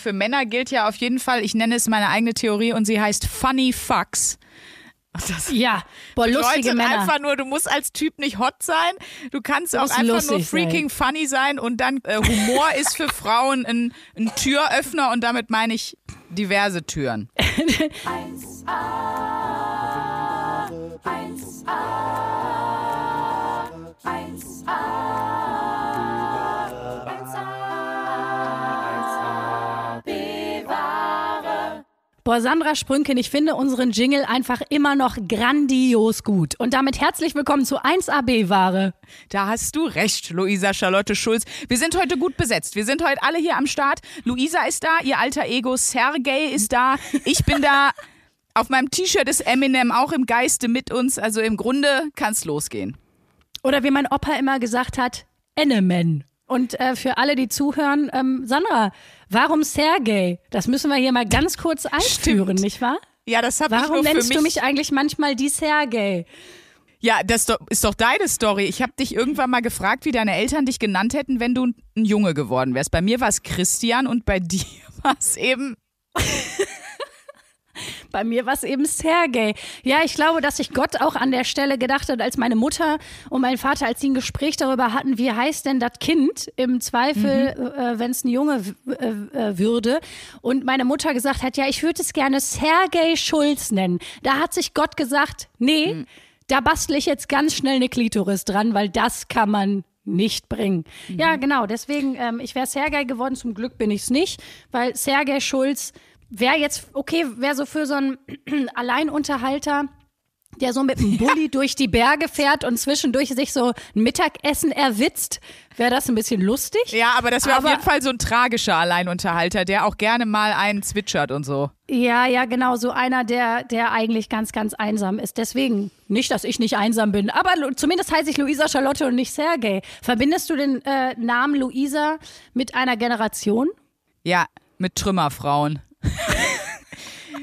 Für Männer gilt ja auf jeden Fall, ich nenne es meine eigene Theorie und sie heißt Funny Fucks. Das ja, boah, lustige Männer. einfach nur, du musst als Typ nicht hot sein, du kannst auch einfach nur freaking sein. funny sein und dann äh, Humor ist für Frauen ein, ein Türöffner und damit meine ich diverse Türen. 1a, 1a, 1a. Boah, Sandra Sprünken, ich finde unseren Jingle einfach immer noch grandios gut. Und damit herzlich willkommen zu 1AB-Ware. Da hast du recht, Luisa Charlotte Schulz. Wir sind heute gut besetzt. Wir sind heute alle hier am Start. Luisa ist da, ihr alter Ego Sergej ist da. Ich bin da. Auf meinem T-Shirt ist Eminem auch im Geiste mit uns. Also im Grunde kann's losgehen. Oder wie mein Opa immer gesagt hat, Enemen. Und äh, für alle, die zuhören, ähm, Sandra, warum Sergej? Das müssen wir hier mal ganz kurz einführen, Stimmt. nicht wahr? Ja, das habe ich Warum nennst du mich eigentlich manchmal die Sergej? Ja, das ist doch deine Story. Ich habe dich irgendwann mal gefragt, wie deine Eltern dich genannt hätten, wenn du ein Junge geworden wärst. Bei mir war es Christian und bei dir war es eben bei mir war es eben Sergej. Ja, ich glaube, dass sich Gott auch an der Stelle gedacht hat, als meine Mutter und mein Vater, als sie ein Gespräch darüber hatten, wie heißt denn das Kind im Zweifel, mhm. äh, wenn es ein Junge äh, äh, würde. Und meine Mutter gesagt hat, ja, ich würde es gerne Sergej Schulz nennen. Da hat sich Gott gesagt, nee, mhm. da bastle ich jetzt ganz schnell eine Klitoris dran, weil das kann man nicht bringen. Mhm. Ja, genau. Deswegen, ähm, ich wäre Sergej geworden. Zum Glück bin ich es nicht, weil Sergej Schulz wäre jetzt, okay, wäre so für so einen Alleinunterhalter, der so mit einem Bulli durch die Berge fährt und zwischendurch sich so ein Mittagessen erwitzt, wäre das ein bisschen lustig. Ja, aber das wäre auf jeden Fall so ein tragischer Alleinunterhalter, der auch gerne mal einen zwitschert und so. Ja, ja, genau, so einer, der, der eigentlich ganz, ganz einsam ist. Deswegen, nicht, dass ich nicht einsam bin, aber zumindest heiße ich Luisa Charlotte und nicht Sergej. Verbindest du den äh, Namen Luisa mit einer Generation? Ja, mit Trümmerfrauen.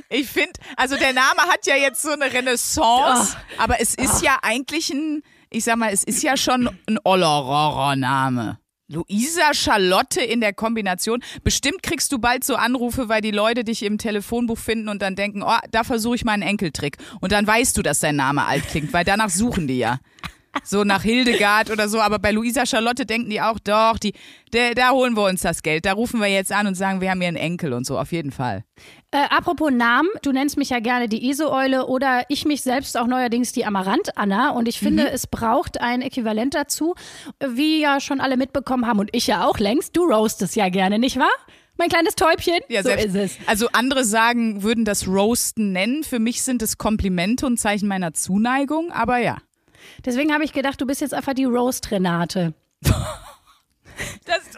Ich finde, also der Name hat ja jetzt so eine Renaissance, oh. aber es ist oh. ja eigentlich ein, ich sag mal, es ist ja schon ein Ollerorer-Name. Luisa Charlotte in der Kombination. Bestimmt kriegst du bald so Anrufe, weil die Leute dich im Telefonbuch finden und dann denken, oh, da versuche ich mal einen Enkeltrick. Und dann weißt du, dass dein Name alt klingt, weil danach suchen die ja so nach Hildegard oder so. Aber bei Luisa Charlotte denken die auch, doch, die, der, da holen wir uns das Geld. Da rufen wir jetzt an und sagen, wir haben hier einen Enkel und so, auf jeden Fall. Äh, apropos Namen, du nennst mich ja gerne die Iseeule oder ich mich selbst auch neuerdings die Amarant-Anna und ich finde, mhm. es braucht ein Äquivalent dazu, wie ja schon alle mitbekommen haben und ich ja auch längst, du roastest ja gerne, nicht wahr? mein kleines Täubchen. Ja, so ist es. Also andere sagen, würden das Roasten nennen. Für mich sind es Komplimente und Zeichen meiner Zuneigung, aber ja. Deswegen habe ich gedacht, du bist jetzt einfach die Roast-Renate. das,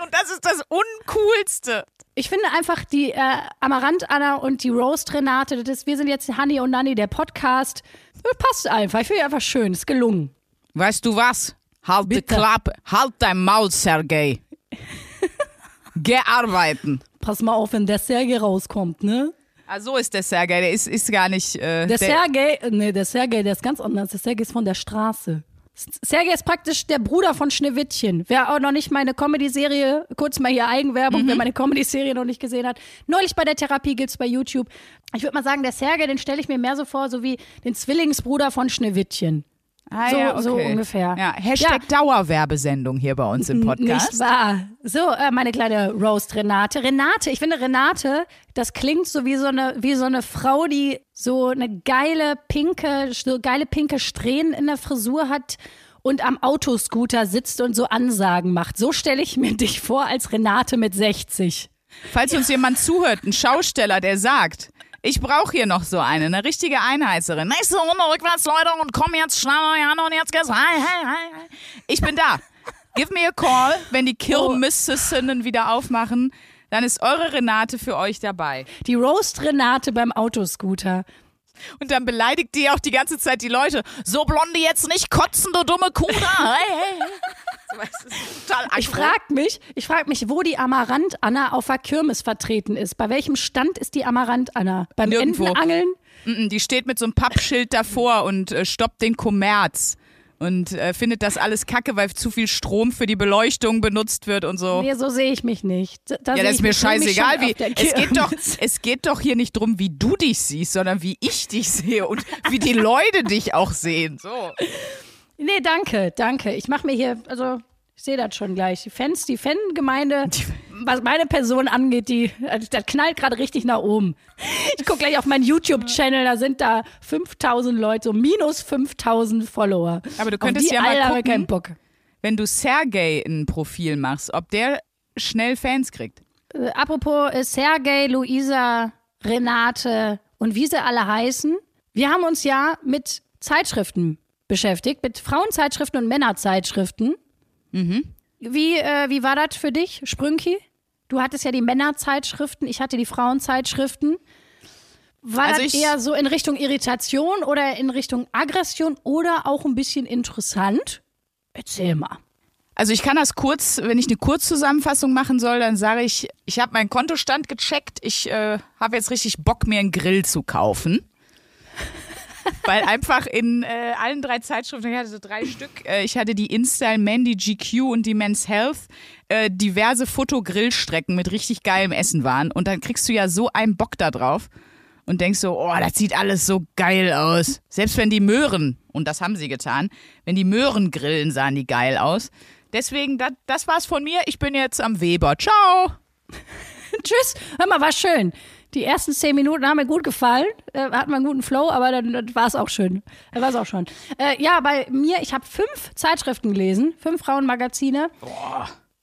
und das ist das Uncoolste. Ich finde einfach die äh, Amarant-Anna und die Roast-Renate, wir sind jetzt Honey und Nanny, der Podcast. Das passt einfach. Ich finde einfach schön. Ist gelungen. Weißt du was? Halt Bitte. die Klappe. Halt dein Maul, Sergej. Geh arbeiten. Pass mal auf, wenn der Sergej rauskommt, ne? Ah, so ist der Sergei, der ist, ist gar nicht. Äh, der, der Sergei, nee, der Sergei, der ist ganz anders. Der Sergei ist von der Straße. Sergei ist praktisch der Bruder von Schneewittchen. Wer auch noch nicht meine Comedy-Serie, kurz mal hier Eigenwerbung, mhm. wer meine Comedy-Serie noch nicht gesehen hat. Neulich bei der Therapie gibt's bei YouTube. Ich würde mal sagen, der Sergei, den stelle ich mir mehr so vor, so wie den Zwillingsbruder von Schneewittchen. Ah, so, ja, okay. so ungefähr. Ja, Hashtag ja. Dauerwerbesendung hier bei uns im Podcast. Nicht wahr. So, äh, meine kleine Roast Renate. Renate, ich finde Renate, das klingt so wie so eine, wie so eine Frau, die so eine geile pinke, so geile pinke Strähnen in der Frisur hat und am Autoscooter sitzt und so Ansagen macht. So stelle ich mir dich vor als Renate mit 60. Falls uns jemand zuhört, ein Schausteller, der sagt, ich brauche hier noch so eine, eine richtige Einheizerin. Nächste Runde rückwärts, Leute, und komm jetzt schneller an und jetzt geht's. Hi, hi, hi. Ich bin da. Give me a call, wenn die Kirmessinnen wieder aufmachen. Dann ist eure Renate für euch dabei. Die Roast Renate beim Autoscooter. Und dann beleidigt die auch die ganze Zeit die Leute. So blonde jetzt nicht kotzen, du dumme Kuh da. Hey, hey. ich frage mich, ich frag mich, wo die Amarant-Anna auf der Kirmes vertreten ist. Bei welchem Stand ist die Amarant-Anna? Beim Nirgendwo. Entenangeln? Die steht mit so einem Pappschild davor und äh, stoppt den Kommerz. Und äh, findet das alles kacke, weil zu viel Strom für die Beleuchtung benutzt wird und so. Nee, so sehe ich mich nicht. Da ja, das ist mir scheißegal, wie. Es geht, doch, es geht doch hier nicht drum, wie du dich siehst, sondern wie ich dich sehe und wie die Leute dich auch sehen. So. Nee, danke, danke. Ich mache mir hier, also ich sehe das schon gleich. Die Fans, die Fangemeinde, was meine Person angeht, die, das knallt gerade richtig nach oben. Ich gucke gleich auf meinen YouTube-Channel, da sind da 5000 Leute, so minus 5000 Follower. Aber du könntest die ja mal gucken. keinen Bock. Wenn du Sergej ein Profil machst, ob der schnell Fans kriegt. Äh, apropos äh, Sergej, Luisa, Renate und wie sie alle heißen. Wir haben uns ja mit Zeitschriften beschäftigt, mit Frauenzeitschriften und Männerzeitschriften. Mhm. Wie, äh, wie war das für dich, Sprünki? Du hattest ja die Männerzeitschriften, ich hatte die Frauenzeitschriften. War Also das eher so in Richtung Irritation oder in Richtung Aggression oder auch ein bisschen interessant? Erzähl mal. Also ich kann das kurz, wenn ich eine Kurzzusammenfassung machen soll, dann sage ich, ich habe meinen Kontostand gecheckt. Ich äh, habe jetzt richtig Bock, mir einen Grill zu kaufen. Weil einfach in äh, allen drei Zeitschriften, ich hatte so drei Stück, äh, ich hatte die InStyle, Man, die GQ und die Men's Health, äh, diverse Fotogrillstrecken mit richtig geilem Essen waren. Und dann kriegst du ja so einen Bock da drauf und denkst so, oh, das sieht alles so geil aus. Selbst wenn die Möhren, und das haben sie getan, wenn die Möhren grillen, sahen die geil aus. Deswegen, dat, das war's von mir. Ich bin jetzt am Weber. Ciao. Tschüss. Hör mal, war schön. Die ersten zehn Minuten haben mir gut gefallen. Äh, hatten wir einen guten Flow, aber dann, dann war es auch schön. Dann war es auch schon. Äh, ja, bei mir, ich habe fünf Zeitschriften gelesen, fünf Frauenmagazine.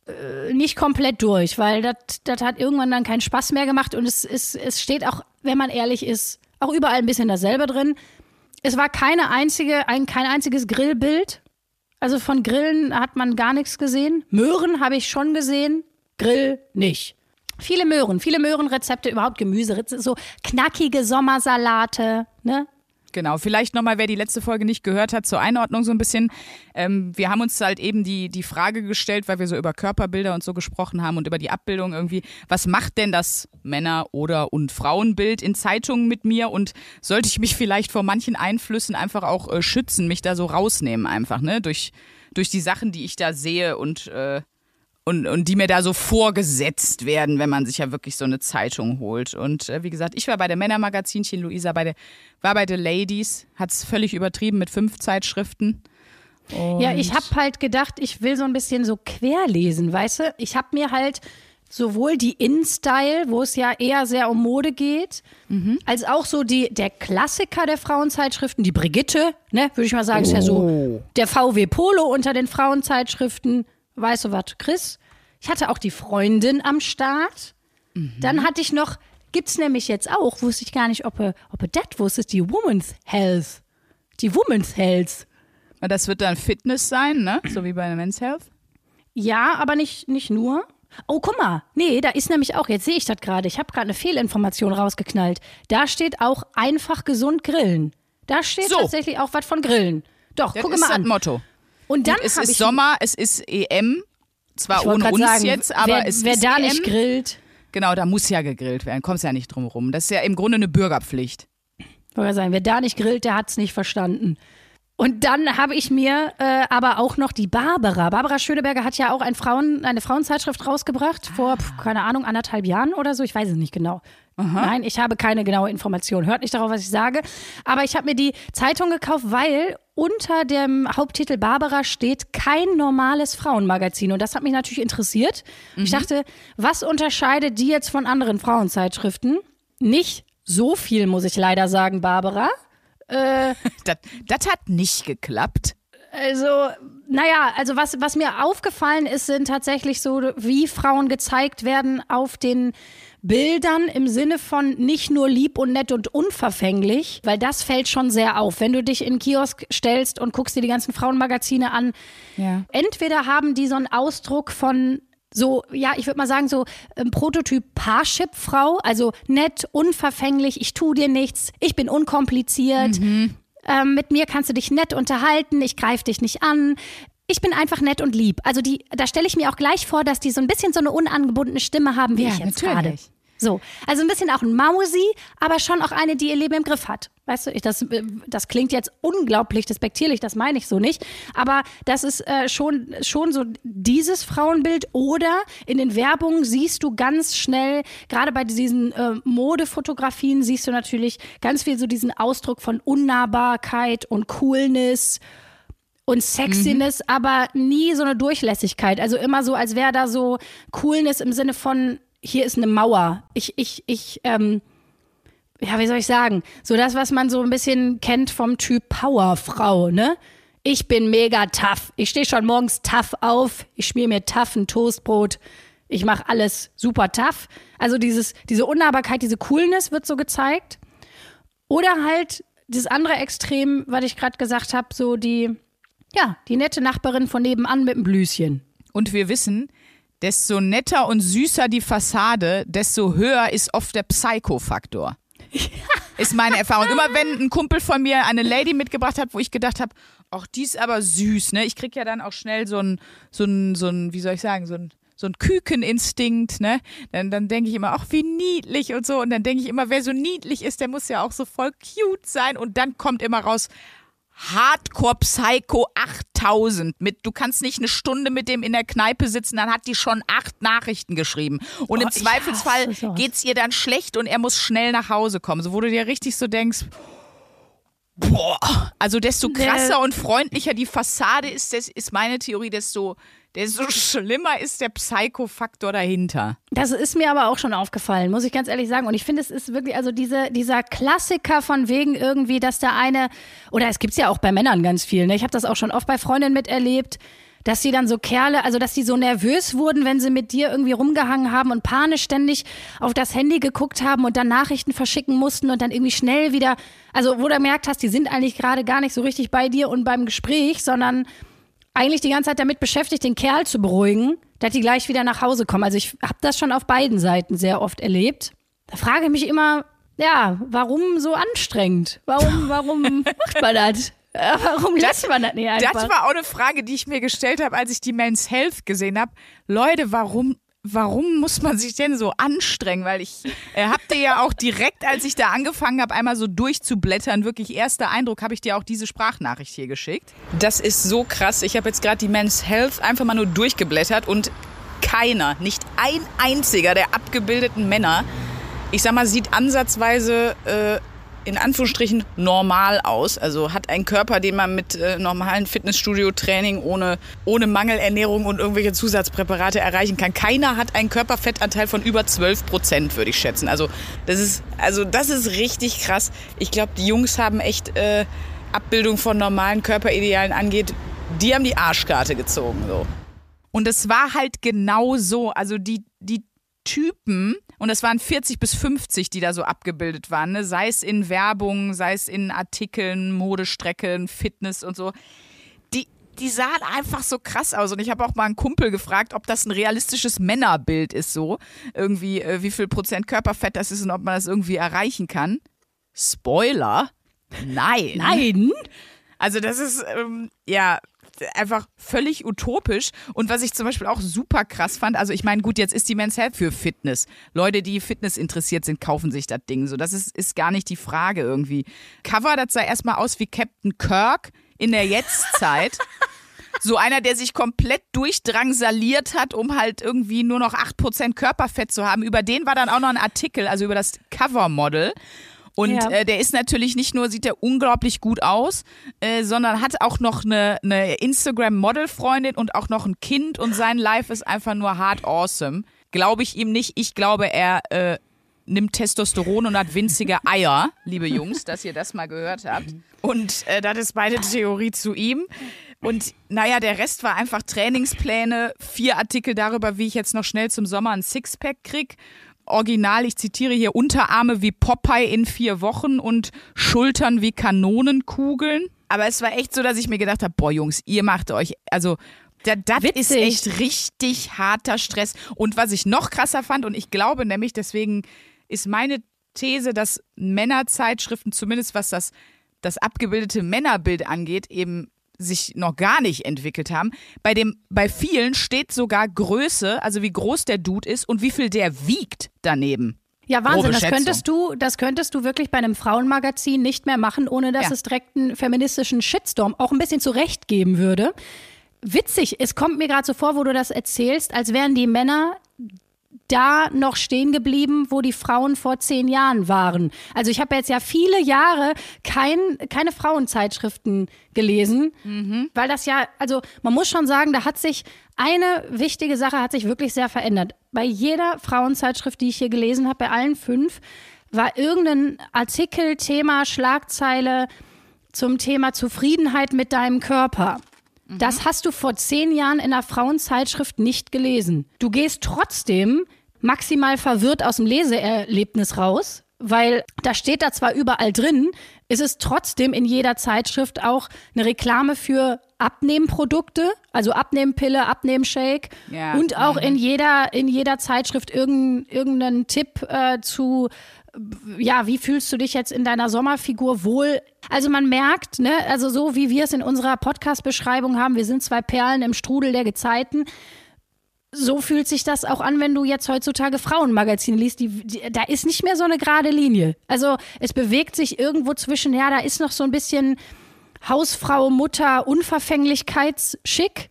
Äh, nicht komplett durch, weil das hat irgendwann dann keinen Spaß mehr gemacht und es, es, es steht auch, wenn man ehrlich ist, auch überall ein bisschen dasselbe drin. Es war keine einzige, ein, kein einziges Grillbild. Also von Grillen hat man gar nichts gesehen. Möhren habe ich schon gesehen, Grill nicht. Viele Möhren, viele Möhrenrezepte, überhaupt Gemüse, so knackige Sommersalate, ne? Genau, vielleicht nochmal, wer die letzte Folge nicht gehört hat, zur Einordnung so ein bisschen. Ähm, wir haben uns halt eben die, die Frage gestellt, weil wir so über Körperbilder und so gesprochen haben und über die Abbildung irgendwie, was macht denn das Männer- oder und Frauenbild in Zeitungen mit mir und sollte ich mich vielleicht vor manchen Einflüssen einfach auch äh, schützen, mich da so rausnehmen einfach, ne, durch, durch die Sachen, die ich da sehe und äh, und, und die mir da so vorgesetzt werden, wenn man sich ja wirklich so eine Zeitung holt. Und äh, wie gesagt, ich war bei der Männermagazinchen, Luisa bei der, war bei The Ladies, hat es völlig übertrieben mit fünf Zeitschriften. Ja, ich habe halt gedacht, ich will so ein bisschen so querlesen, weißt du? Ich habe mir halt sowohl die In-Style, wo es ja eher sehr um Mode geht, als auch so die, der Klassiker der Frauenzeitschriften, die Brigitte, ne, würde ich mal sagen, ist ja so der VW Polo unter den Frauenzeitschriften. Weißt du was, Chris? Ich hatte auch die Freundin am Start. Dann hatte ich noch, gibt's nämlich jetzt auch, wusste ich gar nicht, ob er, ob er das wusste, die Woman's Health. Die Woman's Health. Das wird dann Fitness sein, ne? So wie bei der Men's Health. Ja, aber nicht, nicht nur. Oh, guck mal. Nee, da ist nämlich auch, jetzt sehe ich das gerade, ich habe gerade eine Fehlinformation rausgeknallt. Da steht auch einfach gesund grillen. Da steht So. tatsächlich auch was von Grillen. Doch, Das guck mal das an. Motto. Und dann Und es ist Sommer, es ist EM. Zwar ohne uns sagen, jetzt, aber wer, es wer ist da EM. nicht grillt, Genau, da muss ja gegrillt werden. Kommst ja nicht drum rum. Das ist ja im Grunde eine Bürgerpflicht. wollte sagen, wer da nicht grillt, der hat's nicht verstanden. Und dann habe ich mir äh, aber auch noch die Barbara. Barbara Schöneberger hat ja auch ein Frauen, eine Frauenzeitschrift rausgebracht vor, keine Ahnung, anderthalb Jahren oder so. Ich weiß es nicht genau. Nein, ich habe keine genaue Information. Hört nicht darauf, was ich sage. Aber ich habe mir die Zeitung gekauft, weil unter dem Haupttitel Barbara steht kein normales Frauenmagazin. Und das hat mich natürlich interessiert. Ich dachte, was unterscheidet die jetzt von anderen Frauenzeitschriften? Nicht so viel, muss ich leider sagen, Barbara. Das, das hat nicht geklappt. Also, naja, also was, was mir aufgefallen ist, sind tatsächlich so, wie Frauen gezeigt werden auf den Bildern im Sinne von nicht nur lieb und nett und unverfänglich, weil das fällt schon sehr auf. Wenn du dich in den Kiosk stellst und guckst dir die ganzen Frauenmagazine an, Ja. entweder haben die so einen Ausdruck von so, ja, ich würde mal sagen, so ähm, Prototyp Parship-Frau, also nett, unverfänglich, ich tu dir nichts, ich bin unkompliziert, ähm, mit mir kannst du dich nett unterhalten, ich greife dich nicht an. Ich bin einfach nett und lieb. Also die, da stelle ich mir auch gleich vor, dass die so ein bisschen so eine unangebundene Stimme haben wie ich jetzt gerade. So, also ein bisschen auch ein Mausi, aber schon auch eine, die ihr Leben im Griff hat. Weißt du, ich, das, äh, das klingt jetzt unglaublich despektierlich, das meine ich so nicht. Aber das ist äh, schon, schon so dieses Frauenbild. Oder in den Werbungen siehst du ganz schnell, gerade bei diesen äh, Modefotografien, siehst du natürlich ganz viel so diesen Ausdruck von Unnahbarkeit und Coolness und Sexiness, mhm. aber nie so eine Durchlässigkeit. Also immer so, als wäre da so Coolness im Sinne von, hier ist eine Mauer. Ich, ich, ich, ähm, ja, wie soll ich sagen? So das, was man so ein bisschen kennt vom Typ Powerfrau, ne? Ich bin mega tough. Ich stehe schon morgens tough auf. Ich schmier mir tough ein Toastbrot. Ich mache alles super tough. Also dieses, diese Unnahbarkeit, diese Coolness wird so gezeigt. Oder halt das andere Extrem, was ich gerade gesagt habe, so die, ja, die nette Nachbarin von nebenan mit dem Blüschen. Und wir wissen, desto netter und süßer die Fassade, desto höher ist oft der Psycho-Faktor. ist meine Erfahrung. Immer wenn ein Kumpel von mir eine Lady mitgebracht hat, wo ich gedacht habe, ach, die ist aber süß, ne? Ich krieg ja dann auch schnell so ein, so ein, so ein, wie soll ich sagen, so ein, so ein Kükeninstinkt, ne? Dann, dann denke ich immer, ach, wie niedlich und so. Und dann denke ich immer, wer so niedlich ist, der muss ja auch so voll cute sein. Und dann kommt immer raus, Hardcore Psycho 8000 mit du kannst nicht eine Stunde mit dem in der Kneipe sitzen, dann hat die schon acht Nachrichten geschrieben. Und oh, im Zweifelsfall geht's ihr dann schlecht und er muss schnell nach Hause kommen, so wo du dir richtig so denkst, boah, also desto krasser und freundlicher die Fassade ist, das ist meine Theorie, desto desto schlimmer ist der Psycho-Faktor dahinter. Das ist mir aber auch schon aufgefallen, muss ich ganz ehrlich sagen. Und ich finde, es ist wirklich, also diese, dieser Klassiker von wegen irgendwie, dass der eine, oder es gibt es ja auch bei Männern ganz viel, ne? ich habe das auch schon oft bei Freundinnen miterlebt, dass sie dann so Kerle, also dass die so nervös wurden, wenn sie mit dir irgendwie rumgehangen haben und panisch ständig auf das Handy geguckt haben und dann Nachrichten verschicken mussten und dann irgendwie schnell wieder, also wo du gemerkt hast, die sind eigentlich gerade gar nicht so richtig bei dir und beim Gespräch, sondern eigentlich die ganze Zeit damit beschäftigt, den Kerl zu beruhigen, dass die gleich wieder nach Hause kommen. Also ich habe das schon auf beiden Seiten sehr oft erlebt. Da frage ich mich immer, ja, warum so anstrengend? Warum, warum macht man das? Warum lässt man das nicht einfach? Das war auch eine Frage, die ich mir gestellt habe, als ich die Men's Health gesehen habe. Leute, warum warum muss man sich denn so anstrengen? Weil ich äh, hab dir ja auch direkt, als ich da angefangen habe, einmal so durchzublättern, wirklich erster Eindruck, habe ich dir auch diese Sprachnachricht hier geschickt. Das ist so krass. Ich habe jetzt gerade die Men's Health einfach mal nur durchgeblättert und keiner, nicht ein einziger der abgebildeten Männer, ich sag mal, sieht ansatzweise äh, in Anführungsstrichen normal aus. Also hat einen Körper, den man mit äh, normalen Fitnessstudio-Training ohne, ohne Mangelernährung und irgendwelche Zusatzpräparate erreichen kann. Keiner hat einen Körperfettanteil von über 12 Prozent, würde ich schätzen. Also das ist, also das ist richtig krass. Ich glaube, die Jungs haben echt äh, Abbildung von normalen Körperidealen angeht, die haben die Arschkarte gezogen. So. Und es war halt genau so. Also die, die Typen, und es waren 40 bis 50, die da so abgebildet waren, ne? sei es in Werbung, sei es in Artikeln, Modestrecken, Fitness und so. Die, die sahen einfach so krass aus. Und ich habe auch mal einen Kumpel gefragt, ob das ein realistisches Männerbild ist, so. Irgendwie, äh, wie viel Prozent Körperfett das ist und ob man das irgendwie erreichen kann. Spoiler? Nein. Nein? Also, das ist, ähm, ja, einfach völlig utopisch. Und was ich zum Beispiel auch super krass fand, also ich meine, gut, jetzt ist die Men's Health für Fitness. Leute, die Fitness interessiert sind, kaufen sich das Ding. So, das ist, ist gar nicht die Frage irgendwie. Cover, das sah erstmal aus wie Captain Kirk in der Jetztzeit. So einer, der sich komplett durchdrangsaliert hat, um halt irgendwie nur noch 8% Körperfett zu haben. Über den war dann auch noch ein Artikel, also über das Covermodel. Und ja. äh, der ist natürlich nicht nur, sieht der unglaublich gut aus, äh, sondern hat auch noch eine, eine Instagram-Model-Freundin und auch noch ein Kind und sein Life ist einfach nur hard awesome. Glaube ich ihm nicht. Ich glaube, er äh, nimmt Testosteron und hat winzige Eier, liebe Jungs, dass ihr das mal gehört habt. Und äh, das ist meine Theorie zu ihm. Und naja, der Rest war einfach Trainingspläne, vier Artikel darüber, wie ich jetzt noch schnell zum Sommer ein Sixpack krieg original, ich zitiere hier, Unterarme wie Popeye in vier Wochen und Schultern wie Kanonenkugeln. Aber es war echt so, dass ich mir gedacht habe, boah Jungs, ihr macht euch, also das ist echt richtig harter Stress. Und was ich noch krasser fand, und ich glaube nämlich, deswegen ist meine These, dass Männerzeitschriften, zumindest was das, das abgebildete Männerbild angeht, eben sich noch gar nicht entwickelt haben. Bei, dem, bei vielen steht sogar Größe, also wie groß der Dude ist und wie viel der wiegt daneben. Ja, Wahnsinn, das könntest du, das könntest du wirklich bei einem Frauenmagazin nicht mehr machen, ohne dass Ja. es direkt einen feministischen Shitstorm auch ein bisschen zurecht geben würde. Witzig, es kommt mir gerade so vor, wo du das erzählst, als wären die Männer da noch stehen geblieben, wo die Frauen vor zehn Jahren waren. Also ich habe jetzt ja viele Jahre kein, keine Frauenzeitschriften gelesen, weil das ja, also man muss schon sagen, da hat sich eine wichtige Sache hat sich wirklich sehr verändert. Bei jeder Frauenzeitschrift, die ich hier gelesen habe, bei allen fünf, war irgendein Artikel, Thema, Schlagzeile zum Thema Zufriedenheit mit deinem Körper. Das hast du vor zehn Jahren in einer Frauenzeitschrift nicht gelesen. Du gehst trotzdem maximal verwirrt aus dem Leseerlebnis raus, weil da steht da zwar überall drin, ist es trotzdem in jeder Zeitschrift auch eine Reklame für Abnehmprodukte, also Abnehmpille, Abnehmshake Ja. und auch in jeder in jeder Zeitschrift irgendein, irgendeinen Tipp äh, zu ja, wie fühlst du dich jetzt in deiner Sommerfigur wohl? Also man merkt, ne, also so wie wir es in unserer Podcast-Beschreibung haben, wir sind zwei Perlen im Strudel der Gezeiten. So fühlt sich das auch an, wenn du jetzt heutzutage Frauenmagazine liest. Die, die, da ist nicht mehr so eine gerade Linie. Also es bewegt sich irgendwo zwischen, ja, da ist noch so ein bisschen Hausfrau, Mutter, Unverfänglichkeitsschick.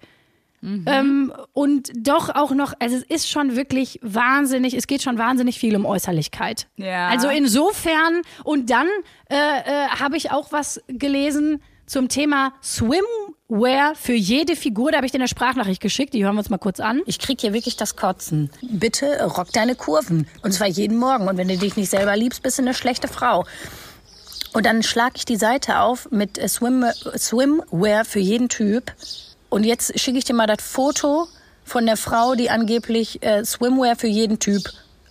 Ähm, und doch auch noch, also es ist schon wirklich wahnsinnig, es geht schon wahnsinnig viel um Äußerlichkeit. Ja. Also insofern, und dann äh, äh, habe ich auch was gelesen zum Thema Swimwear für jede Figur. Da habe ich dir eine Sprachnachricht geschickt, die hören wir uns mal kurz an. Ich krieg hier wirklich das Kotzen. Bitte rock deine Kurven. Und zwar jeden Morgen. Und wenn du dich nicht selber liebst, bist du eine schlechte Frau. Und dann schlage ich die Seite auf mit äh, Swim, Swimwear für jeden Typ. Und jetzt schicke ich dir mal das Foto von der Frau, die angeblich äh, Swimwear für jeden Typ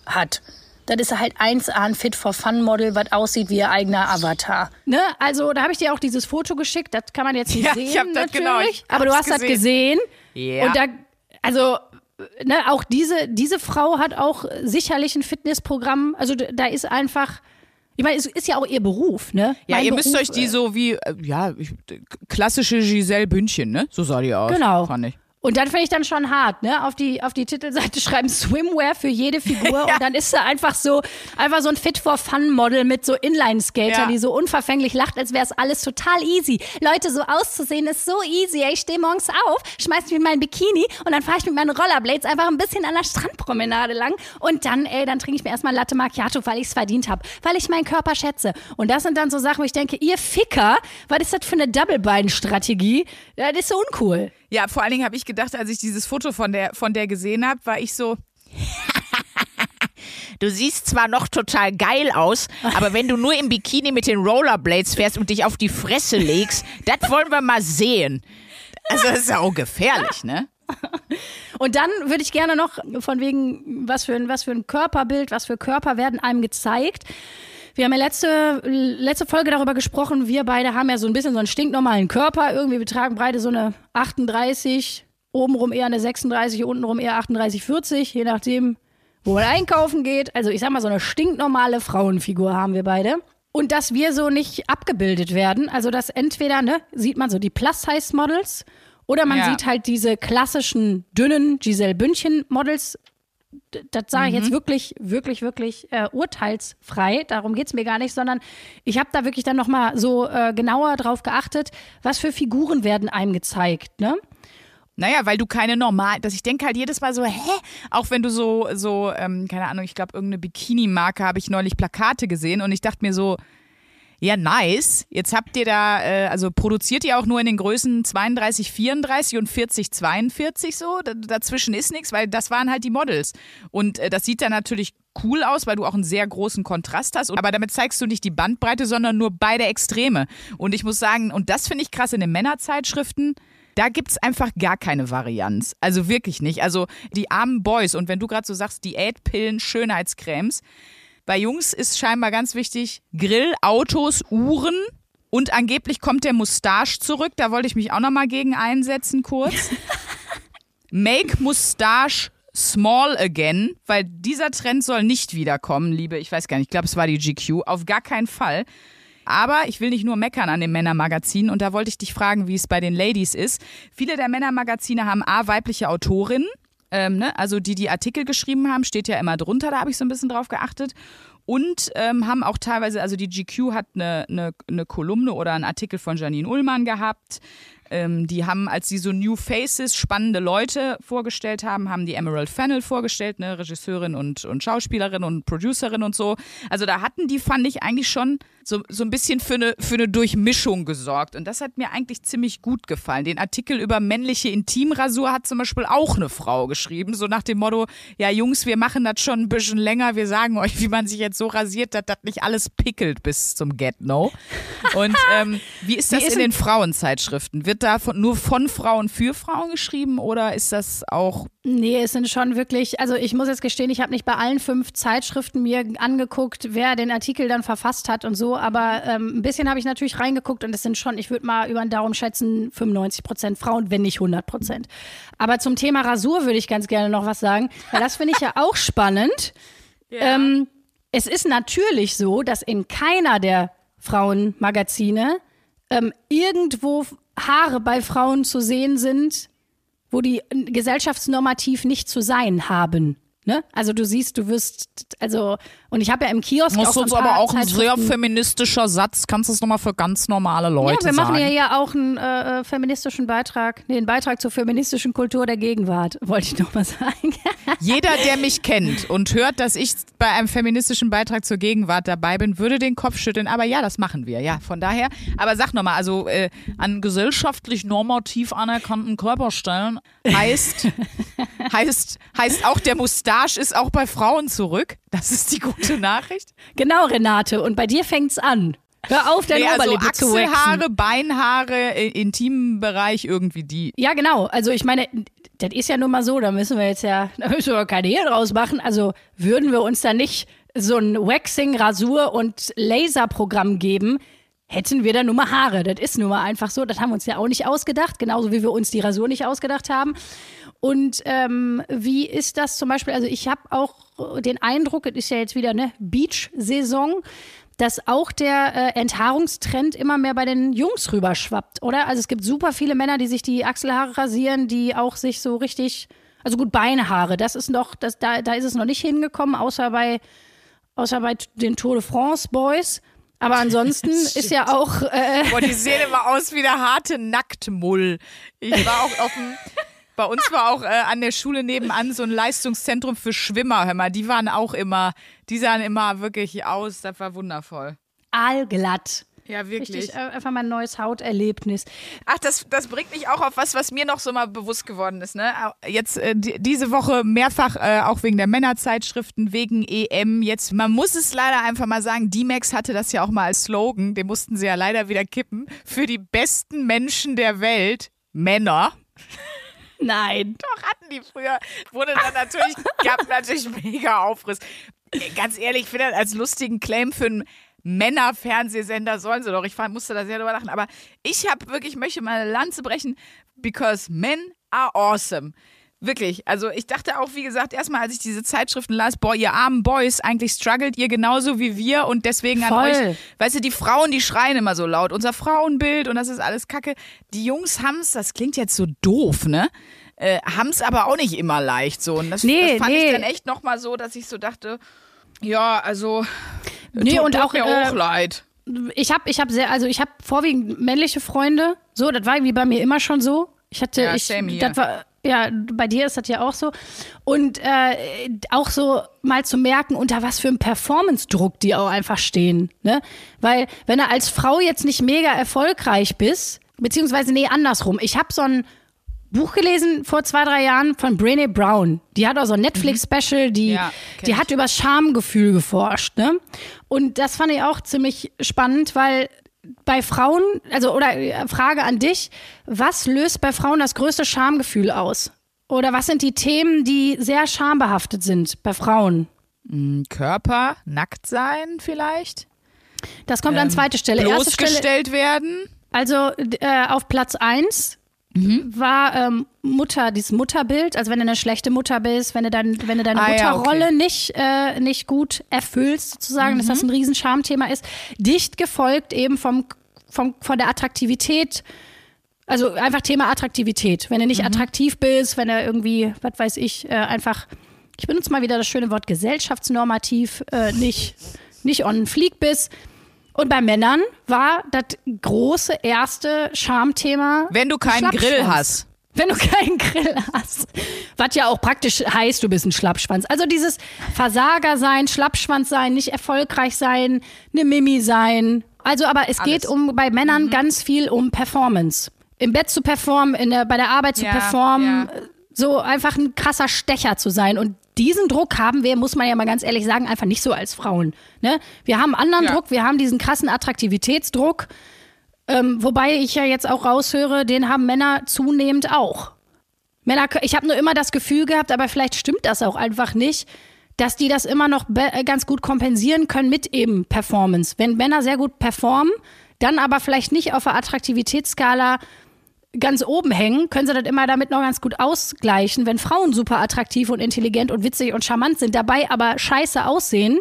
hat. Das ist halt 1A ein Fit for Fun Model, was aussieht wie ihr eigener Avatar. Ne? Also da habe ich dir auch dieses Foto geschickt, das kann man jetzt nicht Ja, sehen ich hab das- natürlich. genau, ich aber du hast das gesehen. Ja. Und da, also ne, auch diese, diese Frau hat auch sicherlich ein Fitnessprogramm. Also da ist einfach, ich meine, es ist ja auch ihr Beruf, ne? Ja, Mein ihr müsst Beruf, euch die äh, so wie, äh, ja, klassische Giselle Bündchen, ne? So sah die aus. Genau. Fand ich. Und dann finde ich dann schon hart, ne? Auf die, auf die Titelseite schreiben Swimwear für jede Figur und dann ist da einfach so, einfach so ein Fit for Fun Model mit so Inline-Skater, Ja. die so unverfänglich lacht, als wäre es alles total easy. Leute, so auszusehen ist so easy. Ey, Ich stehe morgens auf, schmeiß mich in mein Bikini und dann fahre ich mit meinen Rollerblades einfach ein bisschen an der Strandpromenade lang und dann, ey, dann trinke ich mir erstmal Latte Macchiato, weil ich es verdient habe, weil ich meinen Körper schätze. Und das sind dann so Sachen, wo ich denke, ihr Ficker, was ist das für eine Double-Bein-Strategie? Ja, Das ist so uncool. Ja, vor allen Dingen habe ich gedacht, als ich dieses Foto von der, von der gesehen habe, war ich so. Du siehst zwar noch total geil aus, aber wenn du nur im Bikini mit den Rollerblades fährst und dich auf die Fresse legst, das wollen wir mal sehen. Also das ist ja auch gefährlich, ne? Und dann würde ich gerne noch von wegen, was für ein, was für ein Körperbild, was für Körper werden einem gezeigt. Wir haben ja letzte, letzte Folge darüber gesprochen, wir beide haben ja so ein bisschen so einen stinknormalen Körper. Irgendwie, wir tragen beide so eine 38, obenrum eher eine 36, untenrum eher 38, 40, je nachdem, wo man einkaufen geht. Also ich sag mal, so eine stinknormale Frauenfigur haben wir beide. Und dass wir so nicht abgebildet werden, also dass entweder, ne, sieht man so die Plus-Size-Models oder man Ja. sieht halt diese klassischen, dünnen Giselle Bündchen-Models. Das sage ich jetzt wirklich, wirklich, wirklich äh, urteilsfrei. Darum geht's mir gar nicht, sondern ich habe da wirklich dann nochmal so äh, genauer drauf geachtet, was für Figuren werden einem gezeigt, ne? Naja, weil du keine normal, dass ich denke halt jedes Mal so, hä? Auch wenn du so, so, ähm, keine Ahnung, ich glaube, irgendeine Bikini-Marke habe ich neulich Plakate gesehen und ich dachte mir so, ja, nice. Jetzt habt ihr da, äh, also produziert ihr auch nur in den Größen 32, 34 und 40, 42 so? D dazwischen ist nichts, weil das waren halt die Models. Und äh, das sieht dann natürlich cool aus, weil du auch einen sehr großen Kontrast hast. Aber damit zeigst du nicht die Bandbreite, sondern nur beide Extreme. Und ich muss sagen, und das finde ich krass in den Männerzeitschriften, da gibt's einfach gar keine Varianz. Also wirklich nicht. Also die armen Boys und wenn du gerade so sagst, Diätpillen, Schönheitscremes, bei Jungs ist scheinbar ganz wichtig Grill, Autos, Uhren und angeblich kommt der Mustache zurück. Da wollte ich mich auch nochmal gegen einsetzen kurz. Make Mustache small again, weil dieser Trend soll nicht wiederkommen, liebe, ich weiß gar nicht, ich glaube, es war die GQ, auf gar keinen Fall. Aber ich will nicht nur meckern an den Männermagazinen und da wollte ich dich fragen, wie es bei den Ladies ist. Viele der Männermagazine haben A, weibliche Autorinnen, Ähm, ne? Also die, die Artikel geschrieben haben, steht ja immer drunter, da habe ich so ein bisschen drauf geachtet. Und ähm, haben auch teilweise, also die GQ hat eine, eine, eine Kolumne oder einen Artikel von Janine Ullmann gehabt. Ähm, die haben, als sie so New Faces, spannende Leute vorgestellt haben, haben die Emerald Fennel vorgestellt, ne, Regisseurin und, und Schauspielerin und Producerin und so. Also da hatten die, fand ich eigentlich schon so, so ein bisschen für eine, für eine Durchmischung gesorgt. Und das hat mir eigentlich ziemlich gut gefallen. Den Artikel über männliche Intimrasur hat zum Beispiel auch eine Frau geschrieben, so nach dem Motto, ja Jungs, wir machen das schon ein bisschen länger, wir sagen euch, wie man sich jetzt so rasiert, dass das nicht alles pickelt bis zum Get-No. Und ähm, wie ist das wie ist in den Frauenzeitschriften? Wird da von, nur von Frauen für Frauen geschrieben oder ist das auch Nee, es sind schon wirklich, also ich muss jetzt gestehen, ich habe nicht bei allen fünf Zeitschriften mir angeguckt, wer den Artikel dann verfasst hat und so, aber ähm, ein bisschen habe ich natürlich reingeguckt und es sind schon, ich würde mal über den Daumen schätzen, 95 Prozent Frauen, wenn nicht 100 Prozent. Aber zum Thema Rasur würde ich ganz gerne noch was sagen, weil das finde ich ja auch spannend. Ja. Ähm, es ist natürlich so, dass in keiner der Frauenmagazine ähm, irgendwo Haare bei Frauen zu sehen sind, wo die gesellschaftsnormativ nicht zu sein haben. Ne? Also du siehst, du wirst, also, und ich habe ja im Kiosk das auch ist aber auch ein sehr feministischer Satz. Kannst du es nochmal für ganz normale Leute sagen? Ja, wir machen ja hier auch einen äh, äh, feministischen Beitrag, nee, einen Beitrag zur feministischen Kultur der Gegenwart, wollte ich nochmal sagen. Jeder, der mich kennt und hört, dass ich bei einem feministischen Beitrag zur Gegenwart dabei bin, würde den Kopf schütteln. Aber ja, das machen wir, ja, von daher. Aber sag nochmal, also äh, an gesellschaftlich normativ anerkannten Körperstellen heißt, heißt, heißt auch der Mustache ist auch bei Frauen zurück. Das ist die gute Nachricht. Genau, Renate. Und bei dir fängt's an. Hör auf, deine nee, also Oberlippe zu Achselhaare, Beinhaare, intimen Bereich irgendwie die. Ja, genau. Also ich meine, das ist ja nun mal so, da müssen wir jetzt ja, da müssen wir keine Hehl draus machen. Also würden wir uns da nicht so ein Waxing, Rasur und Laserprogramm geben, hätten wir da nur mal Haare. Das ist nun mal einfach so. Das haben wir uns ja auch nicht ausgedacht, genauso wie wir uns die Rasur nicht ausgedacht haben. Und ähm, wie ist das zum Beispiel? Also ich habe auch den Eindruck, es ist ja jetzt wieder eine Beach-Saison, dass auch der äh, Enthaarungstrend immer mehr bei den Jungs rüberschwappt, oder? Also es gibt super viele Männer, die sich die Achselhaare rasieren, die auch sich so richtig, also gut Beinhaare, das ist noch, das, da, da ist es noch nicht hingekommen, außer bei, außer bei den Tour de France Boys. Aber ansonsten ist ja auch. Äh Boah, die sehen immer aus wie der harte Nacktmull. Ich war auch auf dem bei uns war auch äh, an der Schule nebenan so ein Leistungszentrum für Schwimmer. Hör mal, die waren auch immer, die sahen immer wirklich aus. Das war wundervoll. Allglatt. Ja, wirklich. Richtig, äh, einfach mal ein neues Hauterlebnis. Ach, das, das bringt mich auch auf was, was mir noch so mal bewusst geworden ist. Ne? Jetzt äh, die, diese Woche mehrfach, äh, auch wegen der Männerzeitschriften, wegen EM. Jetzt, man muss es leider einfach mal sagen, D-Max hatte das ja auch mal als Slogan, den mussten sie ja leider wieder kippen. Für die besten Menschen der Welt, Männer. Nein. Doch, hatten die früher. Wurde dann natürlich, gab natürlich mega Aufriss. Ganz ehrlich, ich finde das als lustigen Claim für einen Männerfernsehsender sollen sie doch. Ich musste da sehr drüber lachen. Aber ich habe wirklich, möchte mal eine Lanze brechen, because men are awesome. Wirklich. Also ich dachte auch, wie gesagt, erstmal, als ich diese Zeitschriften las, boah, ihr armen Boys, eigentlich struggelt ihr genauso wie wir und deswegen Voll. an euch. Weißt du, die Frauen, die schreien immer so laut. Unser Frauenbild und das ist alles Kacke. Die Jungs haben's, das klingt jetzt so doof, ne? Äh, haben's aber auch nicht immer leicht so. Und das, nee, das fand nee. ich dann echt nochmal so, dass ich so dachte, ja, also. Nee, tut, und auch, mir äh, auch leid. Ich habe ich hab sehr, also ich habe vorwiegend männliche Freunde. So, das war irgendwie bei mir immer schon so. Ich hatte, ja, ich, das war, ja, bei dir ist das ja auch so. Und äh, auch so mal zu merken, unter was für einem Performance-Druck die auch einfach stehen. Ne? Weil, wenn du als Frau jetzt nicht mega erfolgreich bist, beziehungsweise nee, andersrum. Ich habe so ein Buch gelesen vor zwei, drei Jahren von Brené Brown. Die hat auch so ein Netflix-Special, die, ja, die hat über Schamgefühl geforscht. Ne? Und das fand ich auch ziemlich spannend, weil bei Frauen, also oder äh, Frage an dich, was löst bei Frauen das größte Schamgefühl aus? Oder was sind die Themen, die sehr schambehaftet sind bei Frauen? Hm, Körper, nackt sein vielleicht? Das kommt ähm, an zweite Stelle. Bloßgestellt Stelle, werden? Also äh, auf Platz 1 mhm. war ähm, Mutter, dieses Mutterbild. Also wenn du eine schlechte Mutter bist, wenn du, dein, wenn du deine ah, Mutterrolle ja, okay. nicht, äh, nicht gut erfüllst, sozusagen, mhm. dass das mhm. ein riesen Schamthema ist. Dicht gefolgt eben vom, vom, von der Attraktivität Also einfach Thema Attraktivität. Wenn du nicht attraktiv bist, wenn er irgendwie, was weiß ich, äh, einfach, ich benutze mal wieder das schöne Wort gesellschaftsnormativ, äh, nicht, nicht on fleek bist. Und bei Männern war das große erste Schamthema. Wenn du keinen Grill hast. Wenn du keinen Grill hast. Was ja auch praktisch heißt, du bist ein Schlappschwanz. Also dieses Versager sein, Schlappschwanz sein, nicht erfolgreich sein, eine Mimi sein. Also, aber es geht um bei Männern ganz viel um Performance. Im Bett zu performen, in der, bei der Arbeit zu Ja, performen, ja. so einfach ein krasser Stecher zu sein. Und diesen Druck haben wir, muss man ja mal ganz ehrlich sagen, einfach nicht so als Frauen. Ne? Wir haben anderen Ja. Druck, wir haben diesen krassen Attraktivitätsdruck. Ähm, wobei ich ja jetzt auch raushöre, den haben Männer zunehmend auch. Männer, ich habe nur immer das Gefühl gehabt, aber vielleicht stimmt das auch einfach nicht, dass die das immer noch äh, ganz gut kompensieren können mit eben Performance. Wenn Männer sehr gut performen, dann aber vielleicht nicht auf der Attraktivitätsskala ganz oben hängen, können sie das immer damit noch ganz gut ausgleichen. Wenn Frauen super attraktiv und intelligent und witzig und charmant sind, dabei aber scheiße aussehen,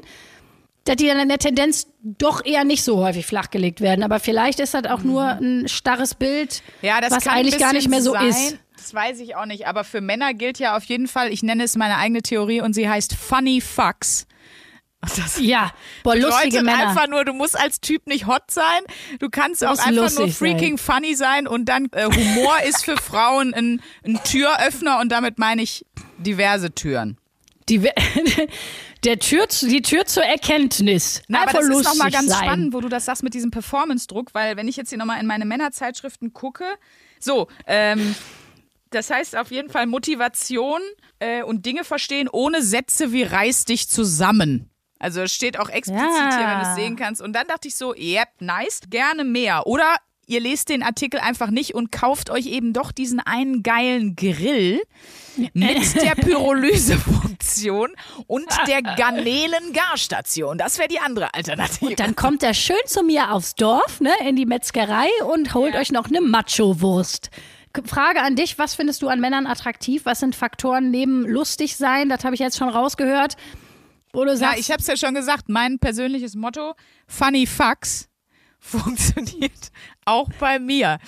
dass die dann in der Tendenz doch eher nicht so häufig flachgelegt werden. Aber vielleicht ist das auch nur ein starres Bild, Ja, das was eigentlich gar nicht mehr so sein. ist. Das weiß ich auch nicht. Aber für Männer gilt ja auf jeden Fall, ich nenne es meine eigene Theorie und sie heißt Funny Fucks. Das Ja, boah, lustige Männer. einfach nur, du musst als Typ nicht hot sein. Du kannst auch musst einfach nur freaking funny sein und dann äh, Humor ist für Frauen ein, ein Türöffner und damit meine ich diverse Türen. Die, der Tür, die Tür zur Erkenntnis. Na, aber das ist nochmal ganz sein. spannend, wo du das sagst mit diesem Performance-Druck, weil wenn ich jetzt hier nochmal in meine Männerzeitschriften gucke, so, ähm, das heißt auf jeden Fall Motivation äh, und Dinge verstehen ohne Sätze wie reiß dich zusammen. Also es steht auch explizit Ja. hier, wenn du es sehen kannst. Und dann dachte ich so, yep, nice, gerne mehr. Oder ihr lest den Artikel einfach nicht und kauft euch eben doch diesen einen geilen Grill mit der Pyrolysefunktion und der Garnelen-Garstation. Das wäre die andere Alternative. Dann kommt er schön zu mir aufs Dorf, ne, in die Metzgerei und holt euch noch eine Macho-Wurst. Frage an dich, was findest du an Männern attraktiv? Was sind Faktoren neben lustig sein? Das habe ich jetzt schon rausgehört. Wo du Ja, sagst, ich habe es ja schon gesagt. Mein persönliches Motto: Funny Fucks funktioniert auch bei mir.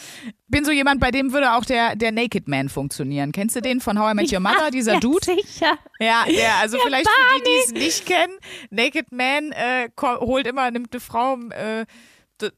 Bin so jemand, bei dem würde auch der, der Naked Man funktionieren. Kennst du den von How I Met Your Mother, dieser ja, Dude? Sicher. Ja, der, also vielleicht für die, die es nicht kennen, Naked Man äh, holt immer, nimmt eine Frau äh, d-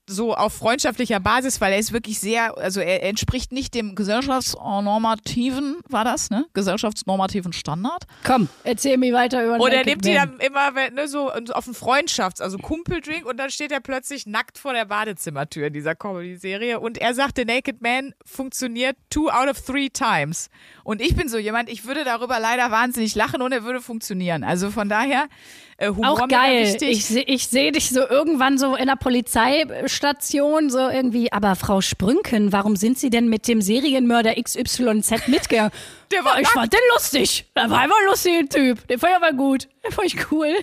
so auf freundschaftlicher Basis, weil er ist wirklich sehr, also er, entspricht nicht dem gesellschaftsnormativen, war das, ne? Gesellschaftsnormativen Standard. Komm, erzähl mir weiter über Und er nimmt die dann immer ne, so auf einen Freundschafts-, also Kumpeldrink und dann steht er plötzlich nackt vor der Badezimmertür in dieser Comedy-Serie und er sagte, Naked Man funktioniert two out of three times. Und ich bin so jemand, ich würde darüber leider wahnsinnig lachen und er würde funktionieren. Also von daher, äh, Humor Auch geil. wichtig. Ich, seh- ich sehe dich so irgendwann so in der Polizeistation, so irgendwie, aber Frau Sprünken, warum sind Sie denn mit dem Serienmörder XYZ mitgegangen? Der war ich nackt. fand den lustig. Der war einfach ein lustiger Typ. Den fand ich aber gut. Den fand ich cool.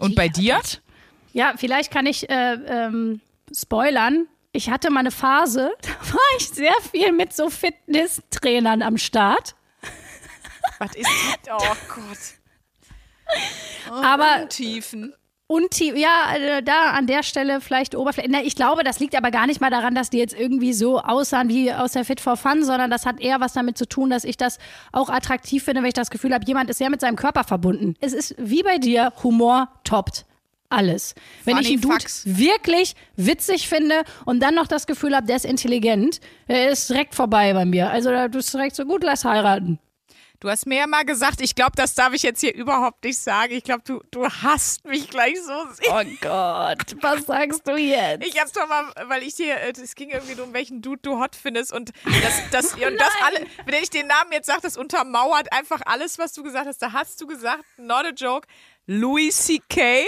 und bei dir? Ja, vielleicht kann ich äh, ähm, spoilern. Ich hatte mal eine Phase, da war ich sehr viel mit so Fitnesstrainern am Start. Was ist die? Oh Gott. Aber Tiefen. Und tie- ja, äh, da an der Stelle vielleicht Oberfläche. Na, ich glaube, das liegt aber gar nicht mal daran, dass die jetzt irgendwie so aussahen wie aus der Fit for Fun, sondern das hat eher was damit zu tun, dass ich das auch attraktiv finde, wenn ich das Gefühl habe, jemand ist sehr mit seinem Körper verbunden. Es ist wie bei dir, Humor toppt alles. Wenn ich einen Dude wirklich witzig finde und dann noch das Gefühl habe, der ist intelligent, der ist direkt vorbei bei mir. Also da du bist direkt so gut, lass heiraten. Du hast mir ja mal gesagt, ich glaube, das darf ich jetzt hier überhaupt nicht sagen. Ich glaube, du, du hasst mich gleich so sehr. Oh Gott, was sagst du jetzt? Ich hab's doch mal, weil ich dir, äh, es ging irgendwie darum, welchen Dude du hot findest und das, das, und das alle, wenn ich den Namen jetzt sage, das untermauert einfach alles, was du gesagt hast. Da hast du gesagt, not a joke, Louis C.K.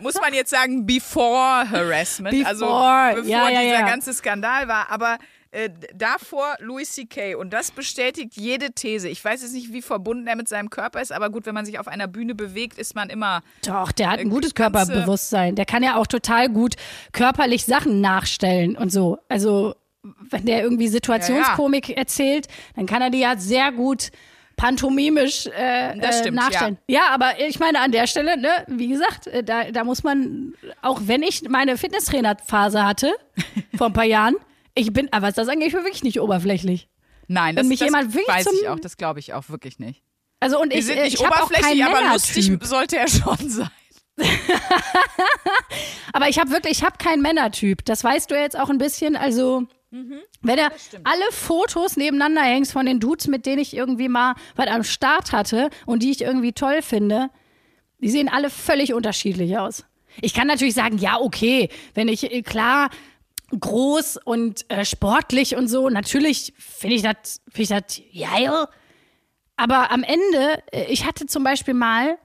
Muss man jetzt sagen, before harassment, also Before, bevor ja, ja, dieser ja. ganze Skandal war, aber äh, davor Louis C.K. und das bestätigt jede These. Ich weiß jetzt nicht, wie verbunden er mit seinem Körper ist, aber gut, wenn man sich auf einer Bühne bewegt, ist man immer Doch, der hat ein gutes Körperbewusstsein. Der kann ja auch total gut körperlich Sachen nachstellen und so. Also, wenn der irgendwie Situationskomik erzählt, dann kann er die ja sehr gut pantomimisch äh, Das stimmt, äh, nachstellen. Ja. aber ich meine, an der Stelle, ne, wie gesagt, äh, da, da muss man, auch wenn ich meine Fitnesstrainerphase hatte, vor ein paar Jahren, ich bin, aber was das angeht, ich bin wirklich nicht oberflächlich. Nein, das, mich das jemand wirklich weiß ich auch, das glaube ich auch wirklich nicht. Also und Wir ich, sind äh, nicht ich oberflächlich, aber lustig sollte er schon sein. Aber ich habe wirklich, ich habe keinen Männertyp. Das weißt du jetzt auch ein bisschen. Also, Mhm. wenn du alle Fotos nebeneinander hängst von den Dudes, mit denen ich irgendwie mal was am Start hatte und die ich irgendwie toll finde, die sehen alle völlig unterschiedlich aus. Ich kann natürlich sagen, ja, okay, wenn ich, äh, klar, groß und äh, sportlich und so, natürlich finde ich das, finde ich das geil. Aber am Ende, äh, ich hatte zum Beispiel mal,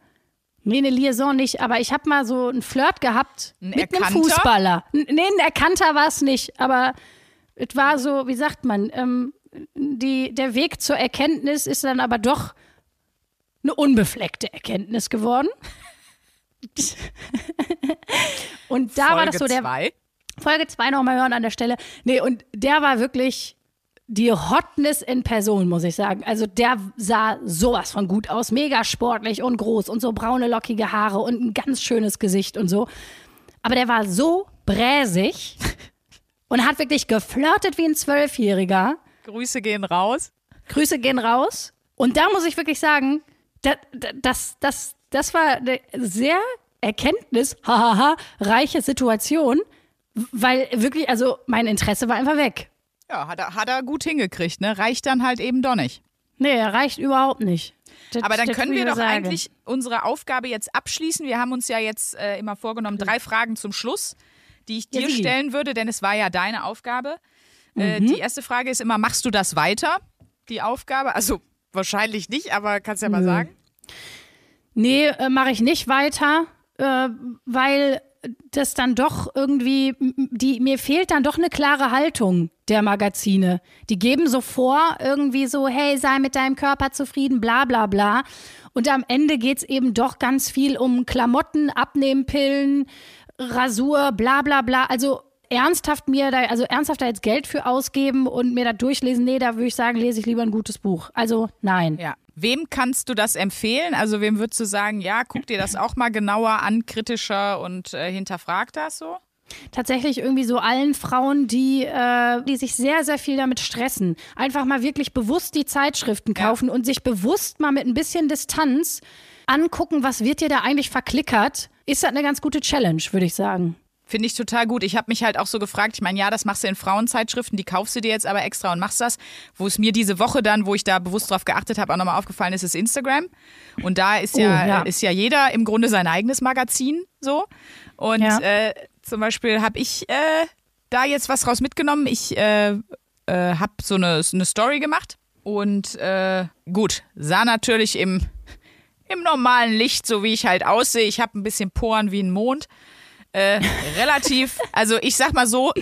nee, eine Liaison nicht, aber ich habe mal so einen Flirt gehabt Ein mit einem Erkannter? Fußballer. N- Nee, ein Erkannter war es nicht, aber es war so, wie sagt man, ähm, die, der Weg zur Erkenntnis ist dann aber doch eine unbefleckte Erkenntnis geworden. Und da war das so der zwei. Folge 2 nochmal hören an der Stelle. Nee, und der war wirklich die Hotness in Person, muss ich sagen. Also der sah sowas von gut aus. Mega sportlich und groß und so braune, lockige Haare und ein ganz schönes Gesicht und so. Aber der war so bräsig und hat wirklich geflirtet wie ein Zwölfjähriger. Grüße gehen raus. Grüße gehen raus. Und da muss ich wirklich sagen, das, das, das, das war eine sehr Erkenntnis, hahaha, reiche Situation, weil wirklich, also mein Interesse war einfach weg. Ja, hat er, hat er gut hingekriegt, ne? Reicht dann halt eben doch nicht. Nee, er reicht überhaupt nicht. Das- Aber dann können wir doch sagen. eigentlich unsere Aufgabe jetzt abschließen. Wir haben uns ja jetzt äh, immer vorgenommen, drei Fragen zum Schluss, die ich Ja, dir Sigi. stellen würde, denn es war ja deine Aufgabe. Äh, Mhm. die erste Frage ist immer, machst du das weiter? Die Aufgabe? Also wahrscheinlich nicht, aber kannst ja mal sagen. Nee, äh, mache ich nicht weiter, äh, weil das dann doch irgendwie, die, mir fehlt dann doch eine klare Haltung der Magazine. Die geben so vor, irgendwie so, hey, sei mit deinem Körper zufrieden, bla bla bla. Und am Ende geht's eben doch ganz viel um Klamotten, Abnehmpillen, Rasur, bla bla bla. Also ernsthaft mir da, also ernsthaft da jetzt Geld für ausgeben und mir da durchlesen, nee, da würde ich sagen, lese ich lieber ein gutes Buch. Also nein. Ja. Wem kannst du das empfehlen? Also wem würdest du sagen, ja, guck dir das auch mal genauer an, kritischer und äh, hinterfrag das so? tatsächlich irgendwie so allen Frauen, die, äh, die sich sehr, sehr viel damit stressen. Einfach mal wirklich bewusst die Zeitschriften Ja. kaufen und sich bewusst mal mit ein bisschen Distanz angucken, was wird dir da eigentlich verklickert. Ist das eine ganz gute Challenge, würde ich sagen. Finde ich total gut. Ich habe mich halt auch so gefragt, ich meine, ja, das machst du in Frauenzeitschriften, die kaufst du dir jetzt aber extra und machst das. Wo es mir diese Woche dann, wo ich da bewusst drauf geachtet habe, auch nochmal aufgefallen ist, ist Instagram. Und da ist ja, Oh, ja. ist ja jeder im Grunde sein eigenes Magazin so. Und Ja. äh, zum Beispiel habe ich äh, da jetzt was raus mitgenommen. Ich äh, äh, habe so eine, eine Story gemacht und äh, gut, sah natürlich im, im normalen Licht, so wie ich halt aussehe. Ich habe ein bisschen Poren wie ein Mond. Äh, relativ, also ich sag mal so,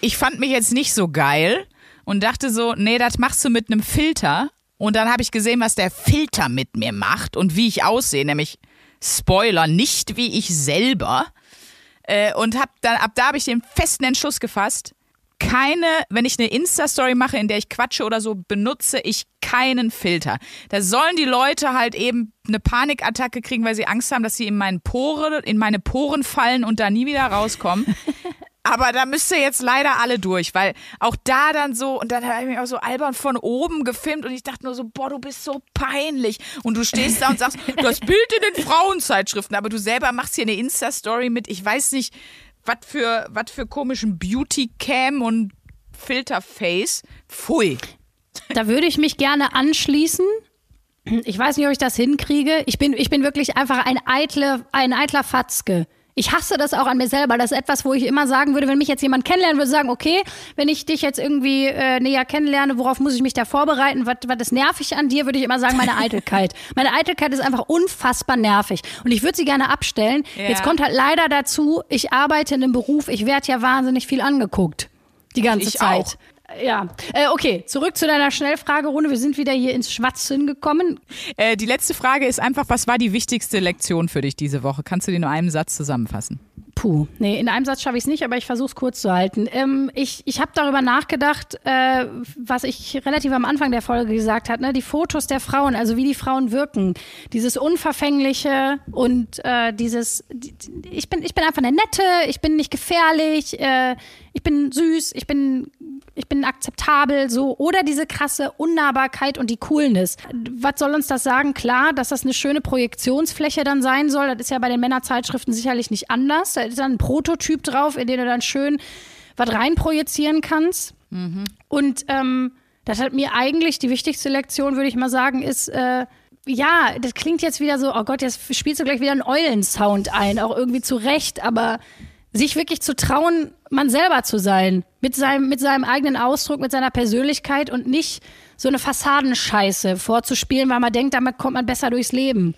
ich fand mich jetzt nicht so geil und dachte so, nee, das machst du mit einem Filter. Und dann habe ich gesehen, was der Filter mit mir macht und wie ich aussehe, nämlich Spoiler, nicht wie ich selber. Äh, und hab dann, ab da habe ich den festen Entschluss gefasst, keine, wenn ich eine Insta-Story mache, in der ich quatsche oder so, benutze ich keinen Filter. Da sollen die Leute halt eben eine Panikattacke kriegen, weil sie Angst haben, dass sie in, meinen Pore, in meine Poren fallen und da nie wieder rauskommen. Aber da müsst ihr jetzt leider alle durch, weil auch da dann so, und dann habe ich mich auch so albern von oben gefilmt und ich dachte nur so, boah, du bist so peinlich. Und du stehst da und sagst, das Bild in den Frauenzeitschriften, aber du selber machst hier eine Insta-Story mit, ich weiß nicht, was für, was für komischen Beauty-Cam und Filterface. Pfui. Da würde ich mich gerne anschließen. Ich weiß nicht, ob ich das hinkriege. Ich bin, ich bin wirklich einfach ein, eitle, ein eitler Fatzke. Ich hasse das auch an mir selber. Das ist etwas, wo ich immer sagen würde, wenn mich jetzt jemand kennenlernen würde, sagen, okay, wenn ich dich jetzt irgendwie äh, näher kennenlerne, worauf muss ich mich da vorbereiten? Was, was ist nervig an dir? Würde ich immer sagen, meine Eitelkeit. meine Eitelkeit ist einfach unfassbar nervig. Und ich würde sie gerne abstellen. Ja. Jetzt kommt halt leider dazu, ich arbeite in einem Beruf, ich werde ja wahnsinnig viel angeguckt. Die ganze Ich Zeit. auch. Ja, äh, okay, zurück zu deiner Schnellfragerunde. Wir sind wieder hier ins Schwatzen gekommen. Äh, die letzte Frage ist einfach, was war die wichtigste Lektion für dich diese Woche? Kannst du die nur in einem Satz zusammenfassen? Puh, nee, in einem Satz schaffe ich es nicht, aber ich versuche es kurz zu halten. Ähm, ich ich habe darüber nachgedacht, äh, was ich relativ am Anfang der Folge gesagt habe, ne? die Fotos der Frauen, also wie die Frauen wirken, dieses Unverfängliche und äh, dieses, die, ich bin, ich bin einfach eine Nette, ich bin nicht gefährlich, äh, ich bin süß, ich bin ich bin akzeptabel, so. Oder diese krasse Unnahbarkeit und die Coolness. Was soll uns das sagen? Klar, dass das eine schöne Projektionsfläche dann sein soll. Das ist ja bei den Männerzeitschriften sicherlich nicht anders. Da ist dann ein Prototyp drauf, in den du dann schön was reinprojizieren kannst. Mhm. Und ähm, das hat mir eigentlich die wichtigste Lektion, würde ich mal sagen, ist, äh, ja, das klingt jetzt wieder so, oh Gott, jetzt spielst du gleich wieder einen Eulensound ein, auch irgendwie zu Recht, aber sich wirklich zu trauen, man selber zu sein. Mit seinem, mit seinem eigenen Ausdruck, mit seiner Persönlichkeit und nicht so eine Fassadenscheiße vorzuspielen, weil man denkt, damit kommt man besser durchs Leben.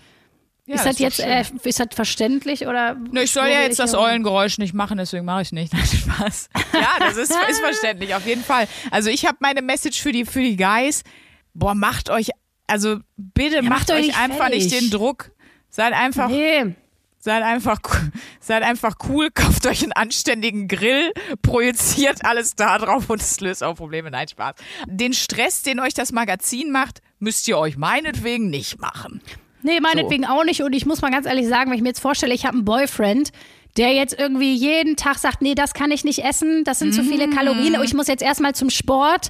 Ja, ist das, das jetzt äh, ist das verständlich oder? Ne, ich soll ja jetzt das Eulengeräusch nicht machen, deswegen mache ich nicht. Nein, Spaß. Ja, das ist, ist verständlich, auf jeden Fall. Also ich habe meine Message für die für die Guys. Boah, macht euch, also bitte ja, macht, macht, euch nicht einfach fertig. nicht den Druck. Seid einfach. Nee. Seid einfach, seid einfach cool, kauft euch einen anständigen Grill, projiziert alles da drauf und es löst auch Probleme. Nein, Spaß. Den Stress, den euch das Magazin macht, müsst ihr euch meinetwegen nicht machen. Nee, meinetwegen so. auch nicht. Und ich muss mal ganz ehrlich sagen, wenn ich mir jetzt vorstelle, ich habe einen Boyfriend, der jetzt irgendwie jeden Tag sagt, nee, das kann ich nicht essen, das sind zu viele Kalorien, oh, ich muss jetzt erstmal zum Sport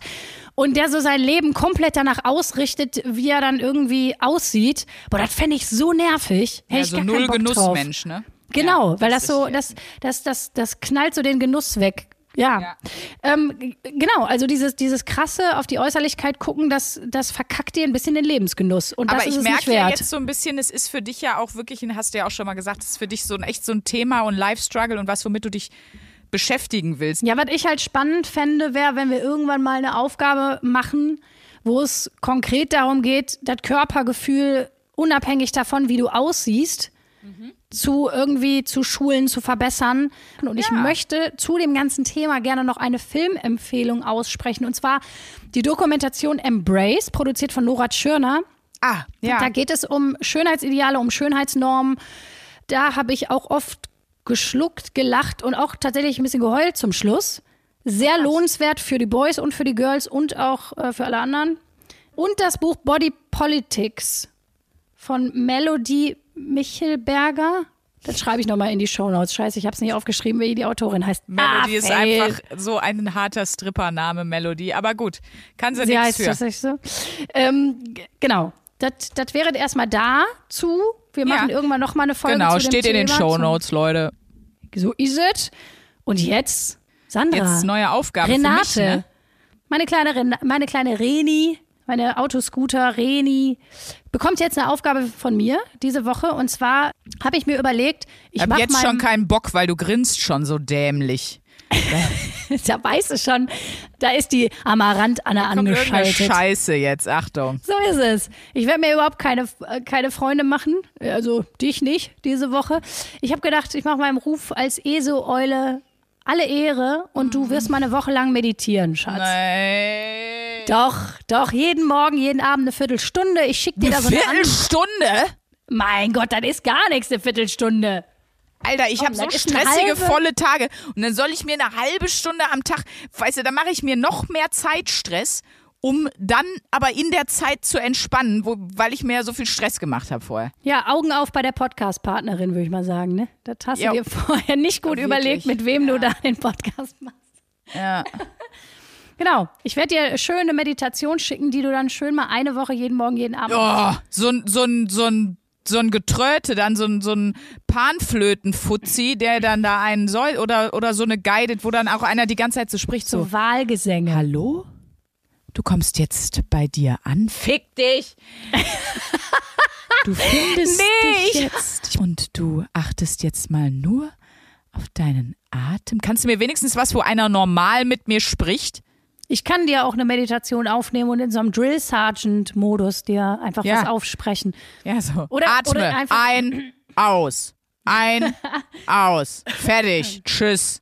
und der so sein Leben komplett danach ausrichtet, wie er dann irgendwie aussieht. Boah, das fände ich so nervig. Hätte ja, ich so gar null Genussmensch, ne? Genau, ja, weil das, das so, das, das, das, das knallt so den Genuss weg. Ja. ja. Ähm, genau, also dieses, dieses krasse auf die Äußerlichkeit gucken, das, das verkackt dir ein bisschen den Lebensgenuss. Und das Aber ich merke ja jetzt so ein bisschen, es ist für dich ja auch wirklich, hast du ja auch schon mal gesagt, es ist für dich so ein echt so ein Thema und Life-Struggle und was, womit du dich beschäftigen willst. Ja, was ich halt spannend fände, wäre, wenn wir irgendwann mal eine Aufgabe machen, wo es konkret darum geht, das Körpergefühl unabhängig davon, wie du aussiehst, mhm. zu irgendwie zu schulen, zu verbessern. Und ja. ich möchte zu dem ganzen Thema gerne noch eine Filmempfehlung aussprechen. Und zwar die Dokumentation Embrace, produziert von Nora Tschirner. Ah, ja. Da geht es um Schönheitsideale, um Schönheitsnormen. Da habe ich auch oft geschluckt, gelacht und auch tatsächlich ein bisschen geheult zum Schluss. Sehr lohnenswert für die Boys und für die Girls und auch äh, für alle anderen. Und das Buch Body Politics von Melody Michelberger. Das schreibe ich nochmal in die Shownotes. Scheiße, ich habe es nicht aufgeschrieben, wie die Autorin heißt. Melody ah, ist einfach so ein harter Strippername, Melody. Aber gut, kann sie, sie nichts heißt für. Das so. Ähm, genau. Das wäre erstmal dazu. Wir machen ja. irgendwann nochmal eine Folge Genau, steht in den Shownotes, Leute. So ist es. Und jetzt, Sandra. Jetzt neue Aufgabe Renate. Für mich, ne? Meine kleine, meine kleine Reni, meine Autoscooter Reni, bekommt jetzt eine Aufgabe von mir diese Woche. Und zwar habe ich mir überlegt, ich habe jetzt schon keinen Bock, weil du grinst schon so dämlich. da weißt du schon, da ist die Amarant-Anna angeschaltet. Scheiße jetzt, Achtung. So ist es. Ich werde mir überhaupt keine, keine Freunde machen, also dich nicht diese Woche. Ich habe gedacht, ich mache meinem Ruf als ESO-Eule alle Ehre und du wirst mal eine Woche lang meditieren, Schatz. Nein. Doch, doch, jeden Morgen, jeden Abend eine Viertelstunde. Ich schicke dir eine da so eine Viertelstunde? Mein Gott, das ist gar nichts, eine Viertelstunde. Alter, ich habe so stressige, volle Tage. Und dann soll ich mir eine halbe Stunde am Tag, weißt du, da mache ich mir noch mehr Zeitstress, um dann aber in der Zeit zu entspannen, wo, weil ich mir ja so viel Stress gemacht habe vorher. Ja, Augen auf bei der Podcast-Partnerin, würde ich mal sagen. Ne? Das hast du dir vorher nicht gut ja, überlegt, mit wem ja. du da den Podcast machst. Ja. Genau. Ich werde dir schöne Meditation schicken, die du dann schön mal eine Woche jeden Morgen, jeden Abend. Oh, so, so, so ein so ein Getröte, dann so ein, so ein Panflötenfutzi, der dann da einen soll oder, oder so eine Guided, wo dann auch einer die ganze Zeit so spricht. So, so Wahlgesänge. Hallo? Du kommst jetzt bei dir an. Fick dich! Du findest nee, dich jetzt und du achtest jetzt mal nur auf deinen Atem. Kannst du mir wenigstens was, wo einer normal mit mir spricht? Ich kann dir auch eine Meditation aufnehmen und in so einem Drill Sergeant Modus dir einfach ja. was aufsprechen. Ja, so. Oder, Atme. Oder ein, aus. Ein, aus. Fertig. Tschüss.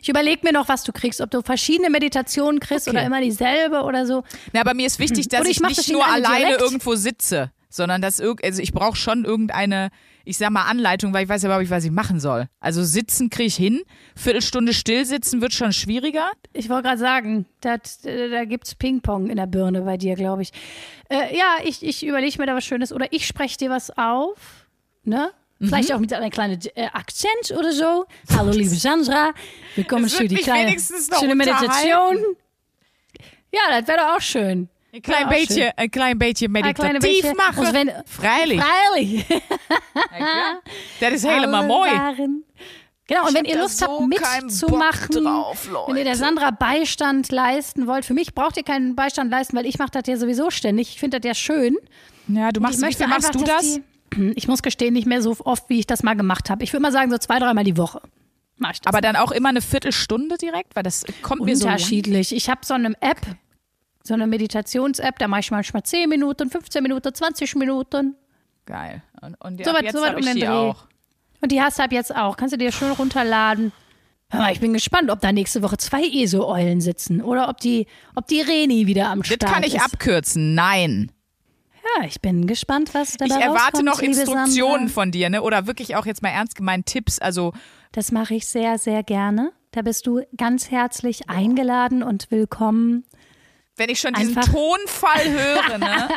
Ich überlege mir noch, was du kriegst, ob du verschiedene Meditationen kriegst okay. oder immer dieselbe oder so. Na, aber mir ist wichtig, dass ich, ich nicht nur alleine Dialekt. irgendwo sitze. sondern dass irg also ich brauche schon irgendeine, ich sag mal Anleitung, weil ich weiß ja überhaupt nicht, was ich machen soll. Also sitzen kriege ich hin, Viertelstunde still sitzen wird schon schwieriger. Ich wollte gerade sagen, dat, äh, da gibt's Ping-Pong in der Birne bei dir, glaube ich. Äh, ja, ich, ich überlege mir da was Schönes oder ich spreche dir was auf, ne? Vielleicht Mhm. auch mit einem kleinen äh, Akzent oder so. Hallo, liebe Sandra. Willkommen Es zu wird die kleine schöne Meditation. Ja, das wäre doch auch schön. Ein klein bisschen, ein klein beetje beetje- machen. Und wenn- Freilich. Freilich. Das ist helemaal mooi. Waren. Genau, und wenn ihr Lust so habt, mitzumachen, drauf, wenn ihr der. Sandra Beistand leisten wollt, für mich braucht ihr keinen Beistand leisten, weil ich mache das ja sowieso ständig. Ich finde das ja schön. Ja, du machst, möchte viel machst einfach, du das? Die, ich muss gestehen, nicht mehr so oft, wie ich das mal gemacht habe. Ich würde mal sagen, so zwei, dreimal die Woche. Mach ich das Aber dann auch immer eine Viertelstunde direkt, weil das kommt mir so unterschiedlich. Ich habe so eine App, so eine Meditations-App, da mache ich manchmal 10 Minuten, 15 Minuten, 20 Minuten. Geil. Und, und So ab weit- jetzt so hab um den die Dreh. auch. Und die hast du ab jetzt auch. Kannst du dir schön runterladen. Hör mal, ich bin gespannt, ob da nächste Woche zwei ESO-Eulen sitzen oder ob die, ob die Reni wieder am Start Das kann ich ist. abkürzen. Nein. Ja, ich bin gespannt, was da Ich erwarte noch Instruktionen von dir, ne? Oder wirklich auch jetzt mal ernst gemeint Tipps. Also Das mache ich sehr, sehr gerne. Da bist du ganz herzlich eingeladen und willkommen. Wenn ich schon diesen Einfach- Tonfall höre, ne?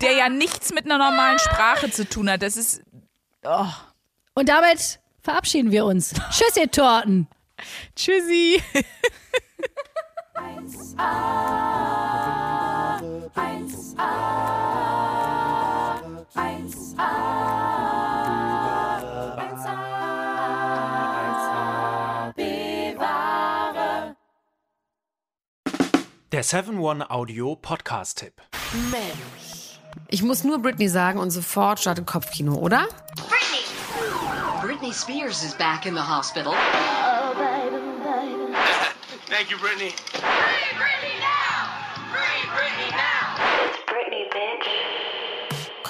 Der ja nichts mit einer normalen Sprache zu tun hat. Das ist. Oh. Und damit verabschieden wir uns. Tschüss, ihr Torten. Tschüssi. Der 7-One Audio Podcast-Tipp. Ich muss nur Britney sagen und sofort startet Kopfkino, oder? Britney Spears is back in the hospital. Thank you,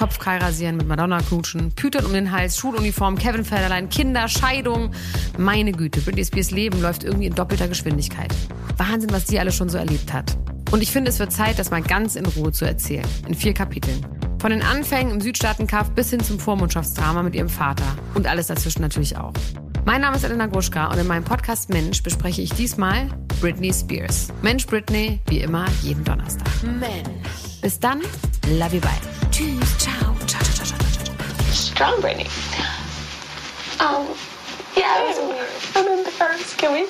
Brittany. Kopfkeil rasieren, mit Madonna knutschen, Pütern um den Hals, Schuluniform, Kevin Federlein, Kinder, Scheidung. Meine Güte, Britney Spears Leben läuft irgendwie in doppelter Geschwindigkeit. Wahnsinn, was die alles schon so erlebt hat. Und ich finde, es wird Zeit, das mal ganz in Ruhe zu erzählen. In vier Kapiteln. Von den Anfängen im Südstaatenkampf bis hin zum Vormundschaftsdrama mit ihrem Vater. Und alles dazwischen natürlich auch. Mein Name ist Elena Gruschka und in meinem Podcast Mensch bespreche ich diesmal Britney Spears. Mensch Britney, wie immer, jeden Donnerstag. Mensch. Bis dann, love you, bye. Tschüss, ciao, ciao, ciao, ciao, ciao, ciao. Strong Britney. Um, yeah, it was, I'm embarrassed. Can we